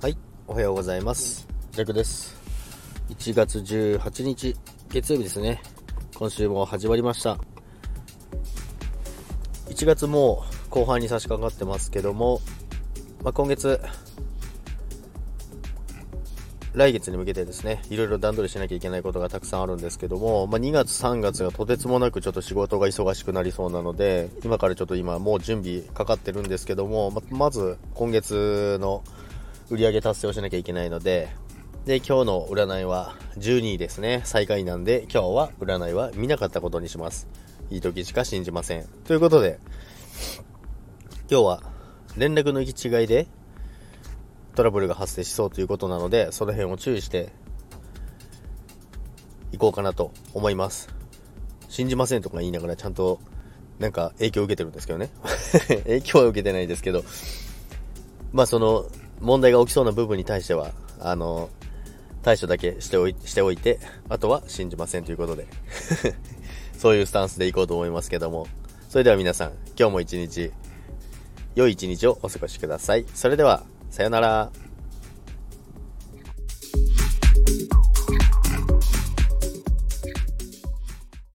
はい、おはようございます。ジャクです。1月18日、月曜日ですね。今週も始まりました。1月もう後半に差し掛かってますけども、まあ、今月、来月に向けてですね、いろいろ段取りしなきゃいけないことがたくさんあるんですけども、まあ、2月3月がとてつもなくちょっと仕事が忙しくなりそうなので、今からちょっと今もう準備かかってるんですけども、ままず今月の売上達成をしなきゃいけないので、で、今日の占いは12位ですね。最下位なんで、今日は占いは見なかったことにします。いい時しか信じません。ということで、今日は連絡の行き違いでトラブルが発生しそうということなので、その辺を注意していこうかなと思います。信じませんとか言いながらちゃんとなんか影響を受けてるんですけどね。影響は受けてないですけど、まあその問題が起きそうな部分に対しては、あの、対処だけしておいしておいて、あとは信じませんということで、そういうスタンスでいこうと思いますけども、それでは皆さん、今日も一日、良い一日をお過ごしください。それでは、さよなら。